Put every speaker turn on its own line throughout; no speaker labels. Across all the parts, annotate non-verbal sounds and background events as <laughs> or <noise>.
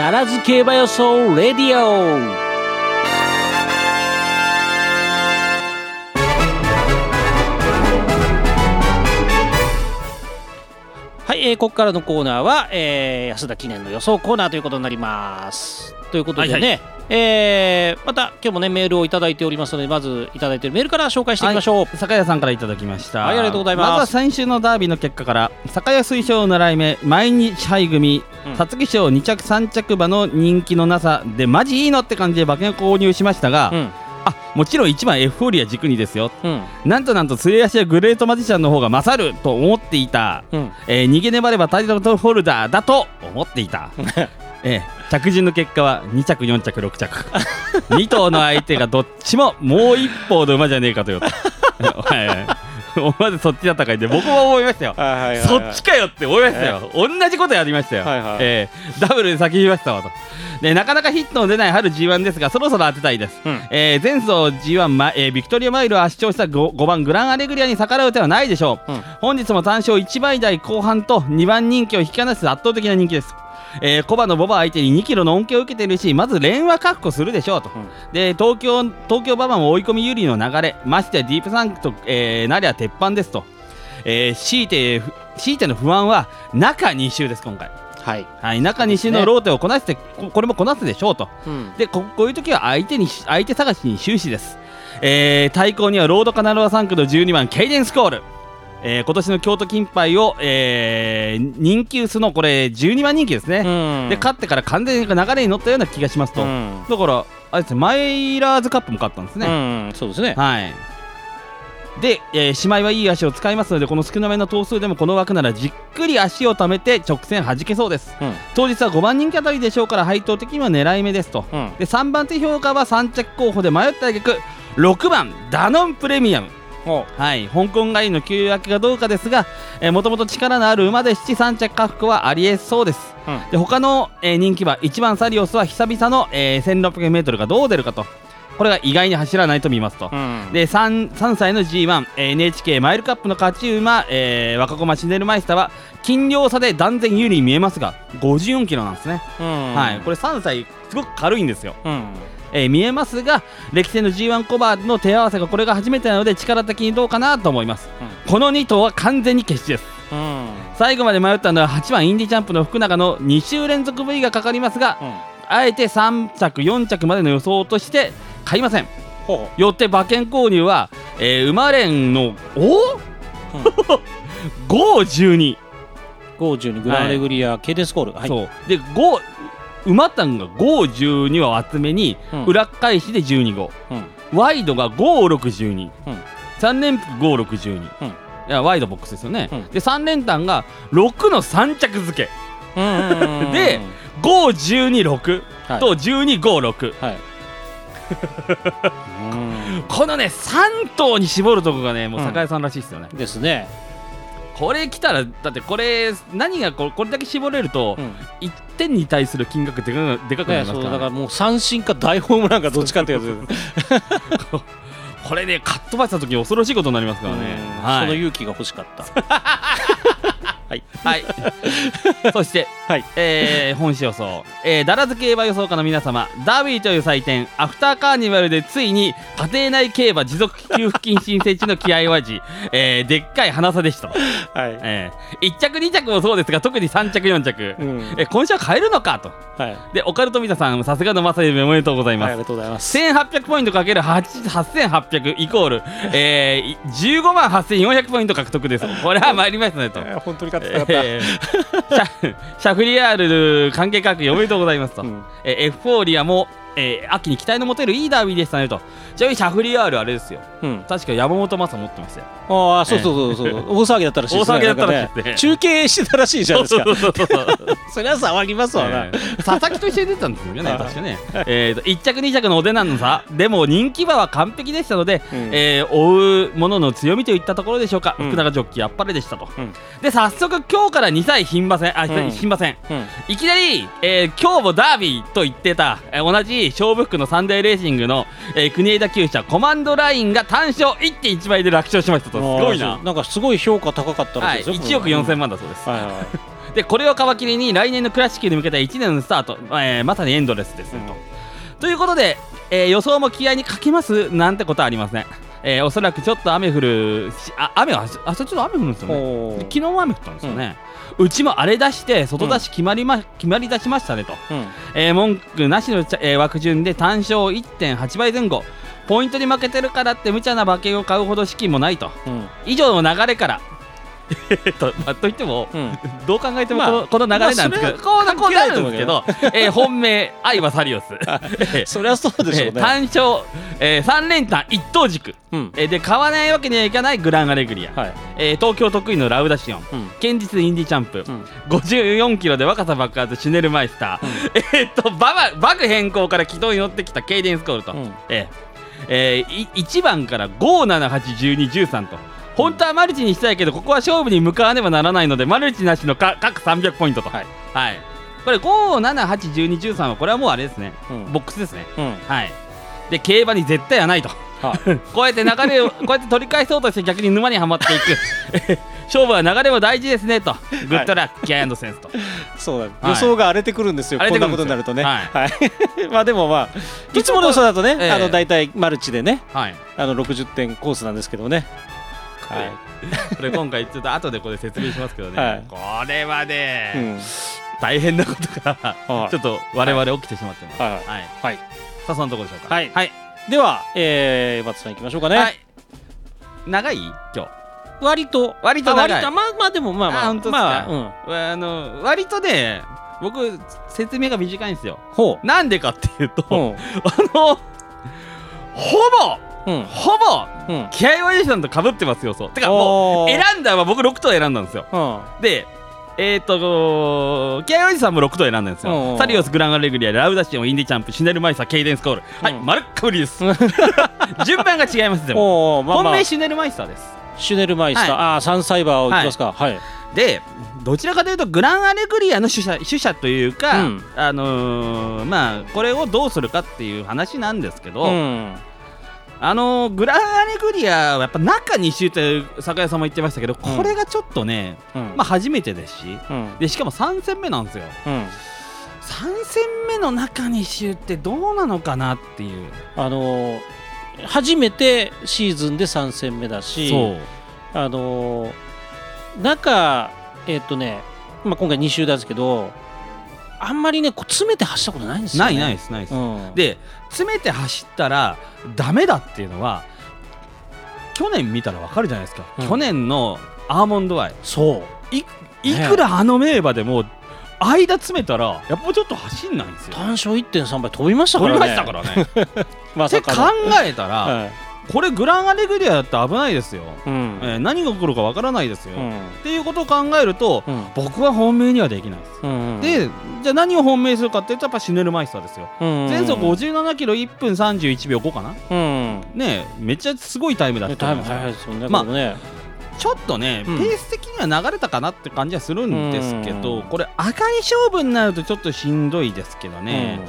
ダラズ競馬予想レディオはい、えー、ここからのコーナーは、えー、安田記念の予想コーナーということになります。ということでね、
はいはい
えーまた今日もねメールをいただいておりますのでまずいただいているメールから紹介していきましょう。
酒屋さんからいただきました。
はいありがとうございます。
まずは先週のダービーの結果から酒屋推奨の習い目毎日杯組
うん。
皐月賞2着3着馬の人気のなさでマジいいのって感じで馬券を購入しましたが、
うん。
あもちろん1番エフフォーリア軸にですよ。
うん。
なんとなんと末足やグレートマジシャンの方が勝ると思っていた、
うん。
えー逃げ粘ればタイトルホルダーだと思っていた、<laughs> えー着順の結果は2着4着6着。2 <laughs> 頭の相手がどっちももう一方の馬じゃねえかとよ思わずそっちだったかいで僕も思いましたよ。
はいはい
そっちかよって思いましたよ、同じことやりましたよ、
はいはい。
えーダブルで先言いましたわと。でなかなかヒットの出ない春 G1 ですがそろそろ当てたいです、
うん。
えー前走 G1、まえービクトリアマイルを圧勝した 5, 5番グランアレグリアに逆らう手はないでしょう、
うん。
本日も単勝1倍台後半と2番人気を引き離す圧倒的な人気ですえー、コバのボバ相手に2キロの恩恵を受けているしまず連は確保するでしょうと、
うん。
で東京東京馬場も追い込み有利の流れ。ましてやディープサンクと、えー、なりゃ鉄板ですと、えー、強いて強いての不安は中2周です今回。
はい、
はい中2周のローテをこなしてここれもこなすでしょうと。
うん。
でここういう時は相手に相手探しに終始です、えー、対抗にはロードカナロア3区の12番ケイデンスコールえー、今年の京都金杯を、えー、人気薄のこれ12番人気ですね、
うん。
で勝ってから完全に流れに乗ったような気がしますと、
うん。
だからあれですねマイラーズカップも勝ったんですね、
うん、そうですね。
はい。で、えー、姉妹はいい足を使いますのでこの少なめの頭数でもこの枠ならじっくり足を溜めて直線弾けそうです。
うん。
当日は5番人気あたりでしょうから配当的には狙い目ですと。
うん。
で3番手評価は3着候補で迷った挙句6番ダノンプレミアム。
お
はい。香港帰りの休焼きがどうかですがもともと力のある馬ですし3着確保はありえそうです。
うん。
で他の、えー人気馬1番サリオスは久々の、えー 1600m がどう出るかと。これが意外に走らないと見ますと、
うん。
で 3, 3歳の G1、えー NHK マイルカップの勝ち馬、えー若駒シネルマイスターは斤量差で断然有利に見えますが54キロなんですね、
うん。
はい、これ3歳すごく軽いんですよ、
うん
えー見えますが歴戦の G1 コバの手合わせがこれが初めてなので力的にどうかなと思います、この2頭は完全に決死です。
うん。
最後まで迷ったのは8番インディチャンプの福永の2週連続 V がかかりますが
うん。
あえて3着4着までの予想として買いません。
ほ
よって馬券購入は、えー、馬連のお512、
う512 <laughs> グランアレグリア、ケイデンスコールはい
そう。で5馬単が512を集めに、
うん。
裏返しで12号。
うん。
ワイドが5612、
うん。
3連複5612、
うん。
いやワイドボックスですよね、
うん。
で3連単が6の3着付け。で5126
はい。
と1256、
はい。う <laughs> ん
このね3頭に絞るとこがねもう
うん。
酒井さんらしいですよね、
ですね
これ来たらだってこれ何がこれだけ絞れると、
うん。
1点に対する金額でかくでかくな
ね
りますから,、
そうだからもう三振か大ホームランかどっちかってやつ。<laughs>
これねかっ飛ばした時に恐ろしいことになりますからね、
うん。
はい。
その勇気が欲しかった <laughs> はい
はい。<laughs> そして、
はい
えー本誌予想、えー、だらず競馬予想家の皆様、ダービーという祭典、アフターカーニバルでついに家庭内競馬持続給付金申請地の気合を味、えー、でっかい花差でしたと。
はい
えー、1着2着もそうですが、特に3着4着。
うん
えー今週は買えるのかと。
はい
で、オカルトミタさん、さすがの正夢おめでとうございます。
はいありがとうございます
1800ポイントかける8 8800イコール、えー、15万8400ポイント獲得です。これは参りましたねと。
えー本当に勝ってたかった
えー。<laughs> シャフリヤール関係各位おめでとうございますと、
うん。
えーエフフォーリアも、えー秋に期待の持てるいいダービーでしたねと。ちなみにシャフリヤールあれですよ。
うん。
確か山本昌持ってましたよ。
ああそうそうそうそう。大騒ぎだったらしいですね。
大騒ぎだったらしいですね。
中継してたらしいじゃないですか。
そうそうそうそう
そりゃ騒ぎますわな。
えー。佐々木と一緒に出てたんですよね
はい
確かね、えーと1着2着のお出なのさでも人気馬は完璧でしたので、
うん。
えー追うものの強みといったところでしょうか、
うん。
福永ジョッキーあっぱれでしたと、
うん。
で早速今日から2歳牝馬戦。あ、
ん。
牝馬戦。
うん。
いきなり、えー今日もダービーと言ってた、えー同じ勝負服のサンデーレーシングの、えー国枝厩舎コマンドラインが単勝1.1倍で楽勝しましたと。すごいな。
なんかすごい評価高かったら
はい、
しいですよ
1億4000万だそうです、
はいはい <laughs>
でこれを皮切りに来年の倉敷に向けた1年のスタート、えーまさにエンドレスですよと。ということで、えー予想も気合にかけますなんてことはありません。えーおそらくちょっと雨降るしあ雨はあそれちょっと雨降るんですよね。昨日も雨降ったんですよね。うちも荒れ出して外出し決まりま、決まり出しましたねと。
うん
えー文句なしのえー枠順で単勝1.8倍前後ポイントに負けてるからって無茶な馬券を買うほど資金もないと
うん
以上の流れからえっと、まあ、といっても
うん。
どう考えても
まあ
この,、この流れなんですけど、なこうなるんですけ
関
ど、えー本命愛はサリオス。え <laughs> ー
そりゃそうでしょう
えー
ね
単勝、えー、3連単一等軸、
うん。
えーで買わないわけにはいかないグランアレグリア、
はい。
えー東京得意のラウダシオン。
うん。
堅実でインディチャンプ、
うん。
54キロで若さ爆発シュネルマイスター、えーっとバババグ変更から軌道に乗ってきたケイデンスコールと、
うん。
えーえーい1番から5781213と本当はマルチにしたいけどここは勝負に向かわねばならないのでマルチなしのか各300ポイントと。
はい。
はい。これ5781213はこれはもうあれですね。
うん。
ボックスですね。
うん。
はい。で競馬に絶対はないと。
は <laughs>
こうやって流れを <laughs> こうやって取り返そうとして逆に沼にはまっていく。<laughs> 勝負は流れも大事ですねと。グッドラック、キャンドセンスと。
そうだ、
はい。
予想が荒れてくるんですよ、
荒れ
こんなことになるとね。
はい。
はい、まあでもまあ、いつもの予想だとね、
ええ。
あの大体マルチでね、
はい。
あの60点コースなんですけどね。はい。
これ今回ちょっと後でこれ説明しますけどね、
はい。
これはね、
うん。
大変なことが
はい。
ちょっと我々起きてしまってます。
はい。
はい。
はい。
さあそのところでしょうか。
はい。
はい。
では、えー、松さんいきましょうかね。
はい。長い？今日。
割と、
割と長い。
まあまあでもまあまあ、
あ
まあ、うん、
あの割とね僕説明が短いんですよ。
ほ
なんでかっていうと、あのほぼ
うん、
ほぼ
うん、
気合おじさんと被ってますよそう。てかもう選んだは僕6頭選んだんですよ。
うん、
でえっ、ー、と気合おじさんも6頭選んだんですよ。サリオスグランアレグリアラウダシオンインディチャンプシュネルマイサーケイデンスコール。はい、
うん
まるっかぶりです。<laughs> 順番が違いますでも。
まあまあ
本命シュネルマイスターです。
シュネルマイスター、ああ、サンサイバーをいきますか。はい。
でどちらかというとグランアレグリアの主者主者というか、
うん
あのーまあこれをどうするかっていう話なんですけど、
うん、
あのーグランアレグリアはやっぱ中2周って酒屋さんも言ってましたけど、
うん。
これがちょっとね、
うん、
まあ初めてですし
うん、
でしかも3戦目なんですよ。
うん、
3戦目の中2周ってどうなのかなっていう。
あのー初めてシーズンで3戦目だし、あのー中、えっ、とね、まあ、今回2周なんですけど、あんまりね、こう詰めて走ったことないんですよ、ね。
ないないですないです、
うん、
で詰めて走ったらダメだっていうのは去年見たらわかるじゃないですか、
うん
去年のアーモンドアイ
そう。
いいくらあの名馬でも間詰めたらやっぱちょっと走んないんですよ
単勝1.3倍飛びましたか
取
らね。
りましたからね <laughs>
まさかの。
えたら、
はい
これグランアレグリアだって危ないですよ、
うん。
えー何が起こるかわからないですよ、っ
うん。
ていうことを考えると、
うん。
僕は本命にはできないです、
うん
でじゃあ何を本命するかっていうとやっぱシュネルマイスターですよ、
うん
前走57キロ1分31秒5かな？
うん
ねえめっちゃすごいタイムだった
タイム早いですよね。
まあ
ね。
ちょっとね、
うん。
ペース的には流れたかなって感じはするんですけど、
うん
これ赤い勝負になるとちょっとしんどいですけどね、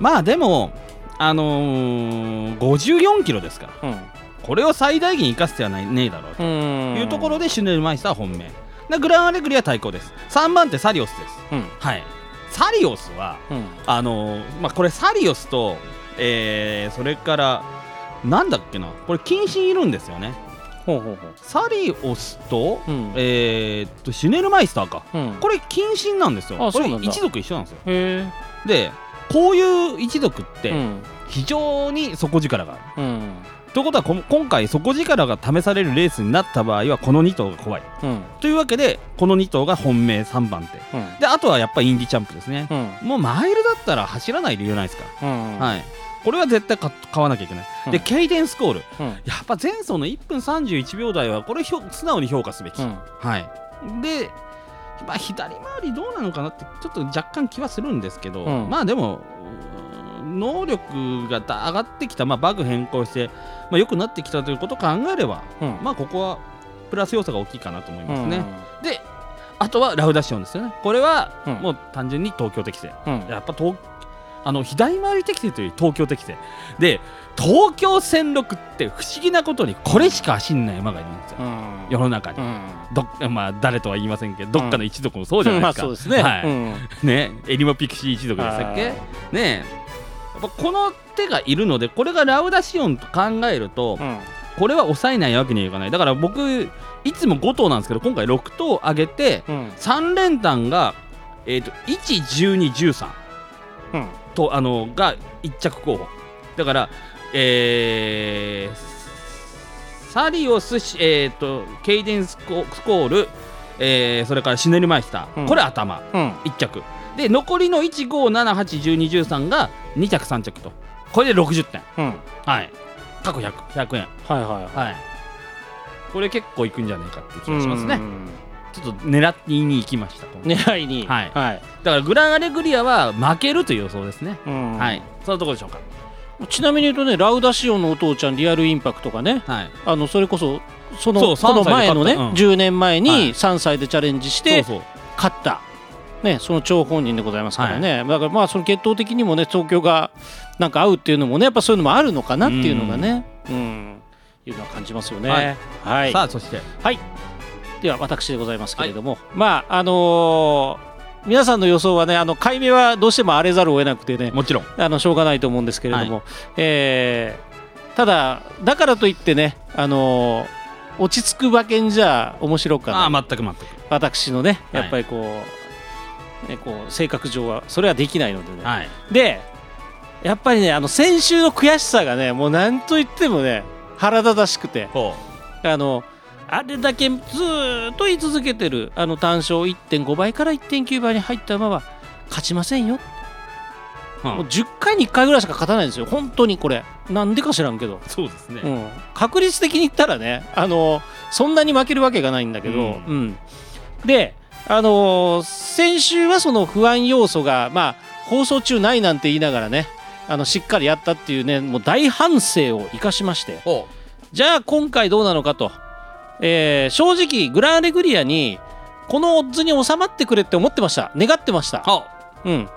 まあでもあのー、54キロですから。
うん。うん
これを最大限生かす手はないねえだろうと。
うん。
いうところでシュネルマイスター本命。でグランアレグリア対抗です。3番手サリオスです。
うん。
はい。サリオスは
うん。
あのーまあこれサリオスとえー、それからなんだっけな。これ謹慎いるんですよね。
ほうほうほ
サリオスと、
ううん。
えー、っとシュネルマイスターか。
うん。
これ謹慎なんですよ。これ一族一緒なんですよ。
へ
でこういう一族って非常に底力がある。
うん。
ということはこ今回底力が試されるレースになった場合はこの2頭が怖い。
うん。
というわけでこの2頭が本命3番手。
うん。
であとはやっぱインディチャンプですね。
うん。
もうマイルだったら走らない理由ないですか？
うん。
ら、はい。これは絶対買買わなきゃいけない、
うん。
でケイデンスコール。
うん。
やっぱ前走の1分31秒台はこれひょ素直に評価すべき、
うん。
はい。で、まあ、左回りどうなのかなってちょっと若干気はするんですけど、
うん。
まあでも能力がだ上がってきた、まあ、バグ変更して、まあ、良くなってきたということを考えれば、
うん。
まあここはプラス要素が大きいかなと思いますね、
う
であとはラウダシオンですよね。これは
うん。
もう単純に東京適正、
んうん。
やっぱ東あの左回り適正という東京適正で東京戦六って不思議なことにこれしか走んない馬がいるんですよ、
うん。
世の中に、
うん。
まあ誰とは言いませんけどどっかの一族もそうじゃない
まあ
ですか、
そうですね。
はい。
うん。
ねエリモピクシー一族でしたっけ？ね。やっぱこの手がいるのでこれがラウダシオンと考えると、
うん。
これは抑えないわけにはいかない。だから僕いつも5頭なんですけど今回6頭上げて
うん。
3連単が、えー、と11213
うん。
とあのが1着候補。だからえーサリオス、えー、とケイデンスコール、えーそれからシネルマイスター、
うん。
これ頭。
うん。
1着。で残りの15781213が2着3着と。これで60点。
うん。
はい。過去 100, 100円。
はいはい
はい。これ結構いくんじゃないかって気がしますね。
うん。
ちょっと狙いに行きました
狙いに。
はい。
はい。
だからグランアレグリアは負けるという予想ですね、
うん。
はい。そのところでしょうか
ちなみに言うとねラウダシオンのお父ちゃんリアルインパクトがね
はい。
あのそれこそその
そ
の前のね、
3歳で勝った。うん。
10年前
はい。
に3歳でチャレンジして勝った、ね、その張本人でございますからね、だからまあその血統的にもね東京がなんか合うっていうのもねやっぱそういうのもあるのかなっていうのがねうん、いうのは感じますよね。
はい。
はい。
さあそして。
では私でございますけれども、まああのー皆さんの予想はねあの解明はどうしても荒れざるを得なくてね
もちろん。
あのしょうがないと思うんですけれども、えーただだからといってねあのー落ち着く馬券じゃ面白くはない。
ああ全く全く。
私のね
はい。
やっぱりこう,、ね、こう性格上はそれはできないのでね、
はい。
でやっぱりねあの先週の悔しさがねもう何と言ってもね腹立たしくて。
ほ
あのあれだけずーっと言い続けてるあの単勝1.5倍から1.9倍に入った馬は勝ちませんよ、
う、うん。
もう10回に1回ぐらいしか勝たないんですよ。本当にこれ。なんでか知らんけど、
そうですね、
うん、確率的に言ったらねあのそんなに負けるわけがないんだけど、
うん。
うん。であの先週はその不安要素がまあ放送中ないなんて言いながらねあのしっかりやったっていうねもう大反省を生かしまして。
ほ
じゃあ今回どうなのかと、えー正直グランアレグリアにこのオッズに収まってくれって思ってました。願ってました。
う
ん。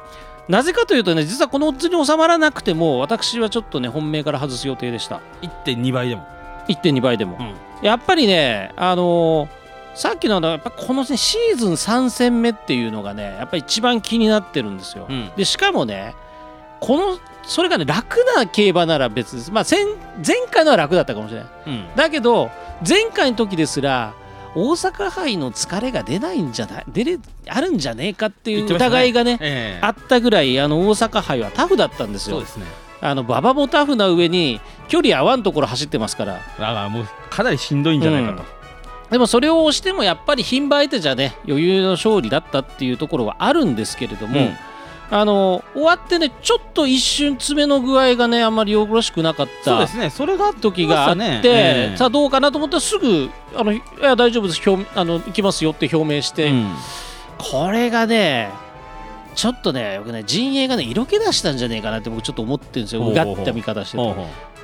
なぜかというとね実はこのオッズに収まらなくても私はちょっとね本命から外す予定でした。
う1.2倍でも。
1.2倍でも、
うん。
やっぱりねあのーさっきのあのやっぱこの、ね、シーズン3戦目っていうのがねやっぱり一番気になってるんですよ、
うん。
でしかもねこのそれがね楽な競馬なら別です。まあ前前回のは楽だったかもしれない
うん。
だけど前回の時ですら大阪杯の疲れが出ないんじゃない？出れあるんじゃねえかっていう疑いがね
ええ。
あったぐらいあの大阪杯はタフだったんですよ。
そうですね。
あの馬場もタフな上に距離合わんところ走ってますから。
だからもうかなりしんどいんじゃないかと、
でもそれを押してもやっぱり牝馬相手じゃね余裕の勝利だったっていうところはあるんですけれども、
うん
あの終わってねちょっと一瞬爪の具合がねあんまりよろしくなかった
そうですね。それが
時があって、
ねええ。
さあどうかなと思ったらすぐあのいや大丈夫です。表あの行きますよって表明して、
うん。
これがねちょっとね僕ね陣営がね色気出したんじゃねえかなって僕ちょっと思ってるんですよ。
ほう
がった見方して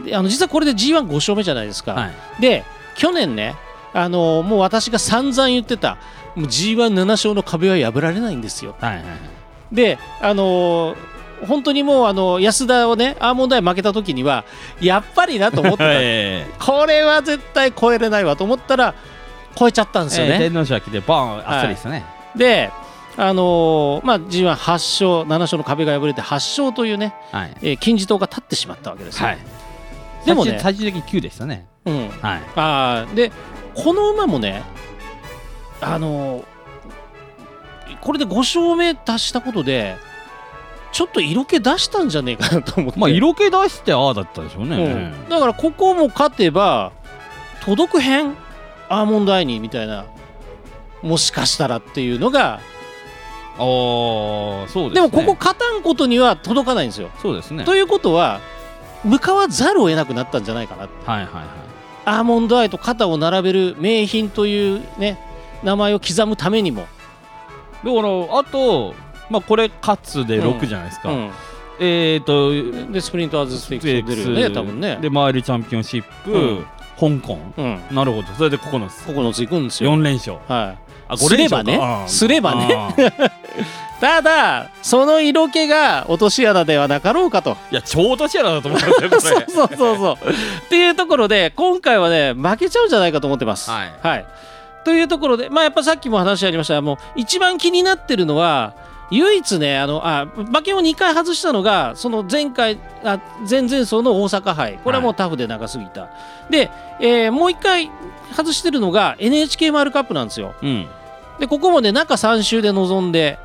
て。あの実はこれで G15 勝目じゃないですか、
はい。
で去年ねあのもう私が散々言ってたもう G17 勝の壁は破られないんですよ。
はいはいはい
であの本当にもうあの安田をねアーモンドアイ負けた時にはやっぱりなと思ってた。<laughs>
ええ。
これは絶対超えれないわと思ったら超えちゃったんですよね、
ええ天皇賞が来てボーンあっさりですね、
であのまあ G18 勝7勝の壁が破れて8勝というね、
はい。
えー金字塔が立ってしまったわけですよ、
はい。
でもね
最終的に9でしたね。
うん、
はい。
あーでこの馬もねあのこれで5勝目達したことでちょっと色気出したんじゃねえかなと思って、
まあ色気出してああだったでしょうね、
うん。だからここも勝てば届く編アーモンドアイにみたいなもしかしたらっていうのが
ああそうですね。
でもここ勝たんことには届かないんですよ。
そうですね。
ということは向かわざるを得なくなったんじゃないかな
はいはいはい。
アーモンドアイと肩を並べる名品というね名前を刻むためにも、
だからあとまあこれ勝つで6じゃないですか、
うん。
えっ、ー、と
でスプリンターズステークス出る。よね多分ね。
でマイルチャンピオンシップ、
うん。
香港。
うん、
なるほど。それで9つ。
9ついくんですよ。
4連勝。
はい。
あ
すればね。すればね。<laughs> ただその色気が落とし穴ではなかろうかと。
いや超落とし穴だと思うんですよ <laughs>
そうそうそうそう。っていうところで今回はね負けちゃうんじゃないかと思ってます。
はい
というところでまあやっぱさっきも話ありましたもう一番気になってるのは唯一ねあのあ馬券を2回外したのがその前回あ前々走の大阪杯。これはもうタフで長すぎた、で、えーもう1回外してるのが NHK マイルカップなんですよ。
うん。
でここもね中3週で臨んで、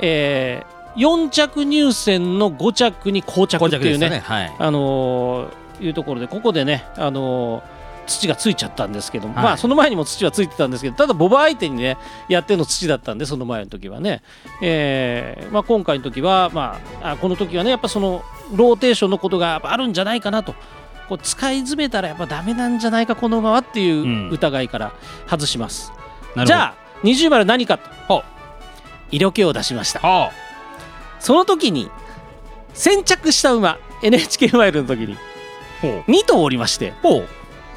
え4着入選の5着に膠着っていうね
ね。はい。
あのーいうところでここでね、あのー土がついちゃったんですけども、
はい。
まあその前にも土はついてたんですけどただボバ相手にねやっての土だったんでその前の時はね、えーまあ、今回の時は、まあ、あこの時はねやっぱそのローテーションのことがあるんじゃないかなと。こう使い詰めたらやっぱダメなんじゃないかこの馬はってい
うん。
う疑いから外します、
なるほど。
じゃあ二重丸何かと。色気を出しました。
は
その時に先着した馬 NHK マイルの時に
ほう。
2頭おりまして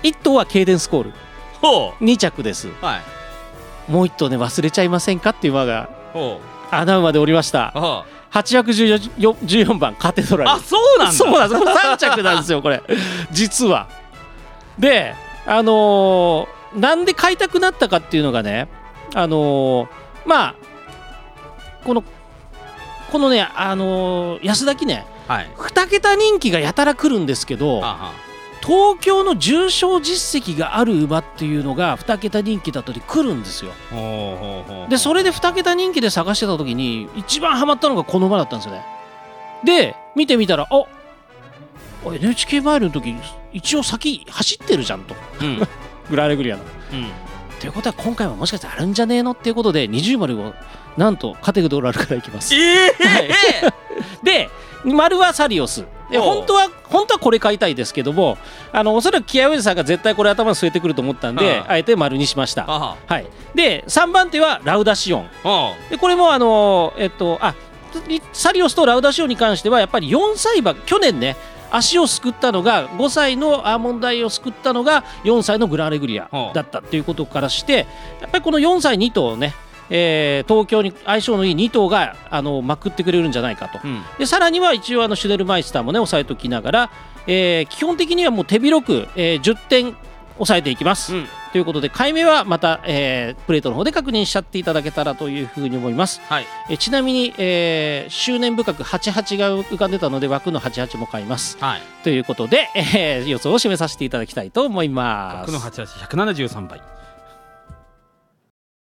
1頭はケイデンスコール。
ほ
2着です。
うはい。
もう1頭ね忘れちゃいませんかっていう馬が
ほ
穴馬でおりました。
う。は
814番カテドラル。
あそうなんだ。
そうなんです。これ3着なんですよこれ。実は。であのーなんで買いたくなったかっていうのがねあのーまあこのこのねあのー安田記念
はい。
2桁人気がやたら来るんですけど
あは
東京の重賞実績がある馬っていうのが2桁人気だったり来るんですよ。でそれで2桁人気で探してた時に一番ハマったのがこの馬だったんですよね。で見てみたらああ NHK マイルの時一応先走ってるじゃんと。
うん。<laughs>
グラレグリアの。
うん。
ということは今回はもしかしてあるんじゃねえのっていうことで20丸をなんとカテゴラルからいきます。
ええ <laughs>
で丸はサリオス本当は本当はこれ買いたいですけどもあのおそらく気合ウェイさんが絶対これ頭に据えてくると思ったんで
あ
えて丸にしました。
あは。
はい。で3番手はラウダシオン。
ほ
でこれもあのえっとあサリオスとラウダシオンに関してはやっぱり4歳馬去年ね足を救ったのが5歳のアーモンドアイを救ったのが4歳のグランレグリアだったということからしてやっぱりこの4歳2頭をね、えー東京に相性のいい2頭があのまくってくれるんじゃないかと。
ううん。
でさらには一応あのシュネルマイスターもね抑えておきながら、えー基本的にはもう手広く、えー10点抑えていきます、
うん。
ということで解明はまた、えープレートの方で確認しちゃっていただけたらというふうに思います、
はい。
えーちなみに、えー執念深く88が浮かんでたので枠の88も買います。
はい。
ということで、えー予想を締めさせていただきたいと思います。
角の88 173倍